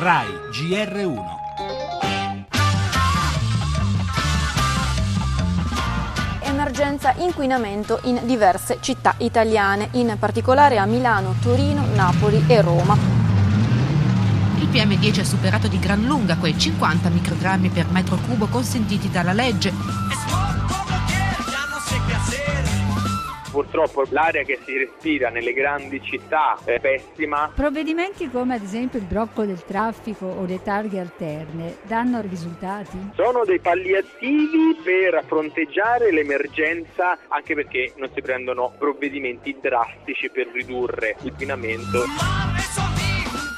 RAI GR1 emergenza inquinamento in diverse città italiane, in particolare a Milano, Torino, Napoli e Roma. Il PM10 ha superato di gran lunga quei 50 microgrammi per metro cubo consentiti dalla legge. Purtroppo l'aria che si respira nelle grandi città è pessima. Provvedimenti come ad esempio il blocco del traffico o le targhe alterne danno risultati? Sono dei palliativi per fronteggiare l'emergenza anche perché non si prendono provvedimenti drastici per ridurre l'inquinamento.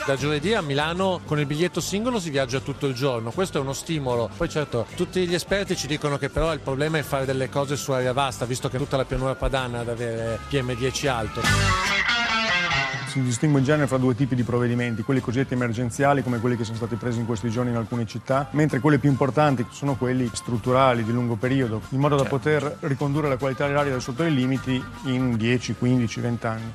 Da giovedì a Milano con il biglietto singolo si viaggia tutto il giorno, questo è uno stimolo. Poi certo, tutti gli esperti ci dicono che però il problema è fare delle cose su aria vasta, visto che tutta la pianura padana ad avere PM10 alto. Si distingue in genere fra due tipi di provvedimenti, quelli cosiddetti emergenziali come quelli che sono stati presi in questi giorni in alcune città, mentre quelli più importanti sono quelli strutturali di lungo periodo, in modo da poter ricondurre la qualità dell'aria sotto i limiti in 10, 15, 20 anni.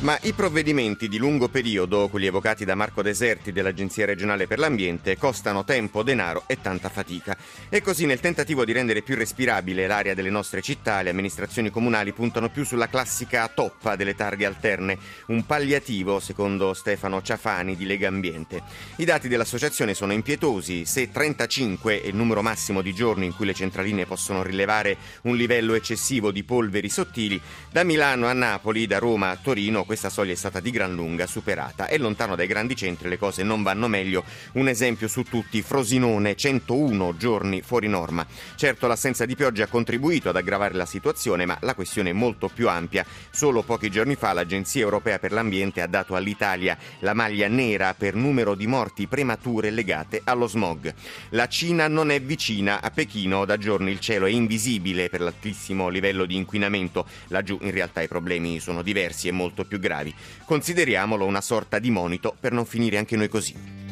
Ma i provvedimenti di lungo periodo, quelli evocati da Marco Deserti dell'Agenzia regionale per l'ambiente, costano tempo, denaro e tanta fatica. E così nel tentativo di rendere più respirabile l'aria delle nostre città, le amministrazioni comunali puntano più sulla classica toppa delle targhe alterne, un palliativo, secondo Stefano Ciafani di Lega Ambiente. I dati dell'associazione sono impietosi, se 35 è il numero massimo di giorni in cui le centraline possono rilevare un livello eccessivo di polveri sottili, da Milano a Napoli, da Roma a Torino questa soglia è stata di gran lunga superata e lontano dai grandi centri le cose non vanno meglio. Un esempio su tutti, Frosinone, 101 giorni fuori norma. Certo l'assenza di pioggia ha contribuito ad aggravare la situazione, ma la questione è molto più ampia. Solo pochi giorni fa l'Agenzia Europea per l'Ambiente ha dato all'Italia la maglia nera per numero di morti premature legate allo smog. La Cina non è vicina a Pechino, da giorni il cielo è invisibile per l'altissimo livello di inquinamento. Laggiù in realtà i problemi sono diversi e molto più gravi. Consideriamolo una sorta di monito per non finire anche noi così.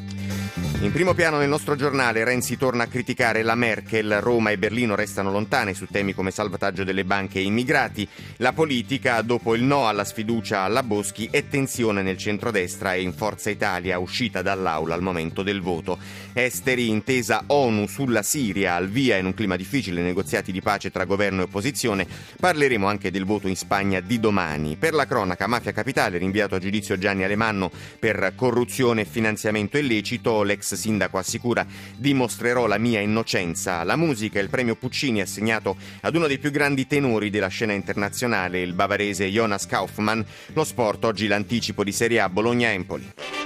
In primo piano nel nostro giornale Renzi torna a criticare la Merkel, Roma e Berlino restano lontane su temi come salvataggio delle banche e immigrati, la politica dopo il no alla sfiducia alla Boschi e tensione nel centrodestra e in Forza Italia uscita dall'aula al momento del voto. Esteri intesa ONU sulla Siria al via in un clima difficile negoziati di pace tra governo e opposizione. Parleremo anche del voto in Spagna di domani. Per la cronaca Mafia Capitale rinviato a giudizio Gianni Alemanno per corruzione e finanziamento illecito, l'ex sindaco assicura dimostrerò la mia innocenza. La musica, il premio Puccini assegnato ad uno dei più grandi tenori della scena internazionale, il bavarese Jonas Kaufmann. Lo sport, oggi l'anticipo di Serie A Bologna-Empoli.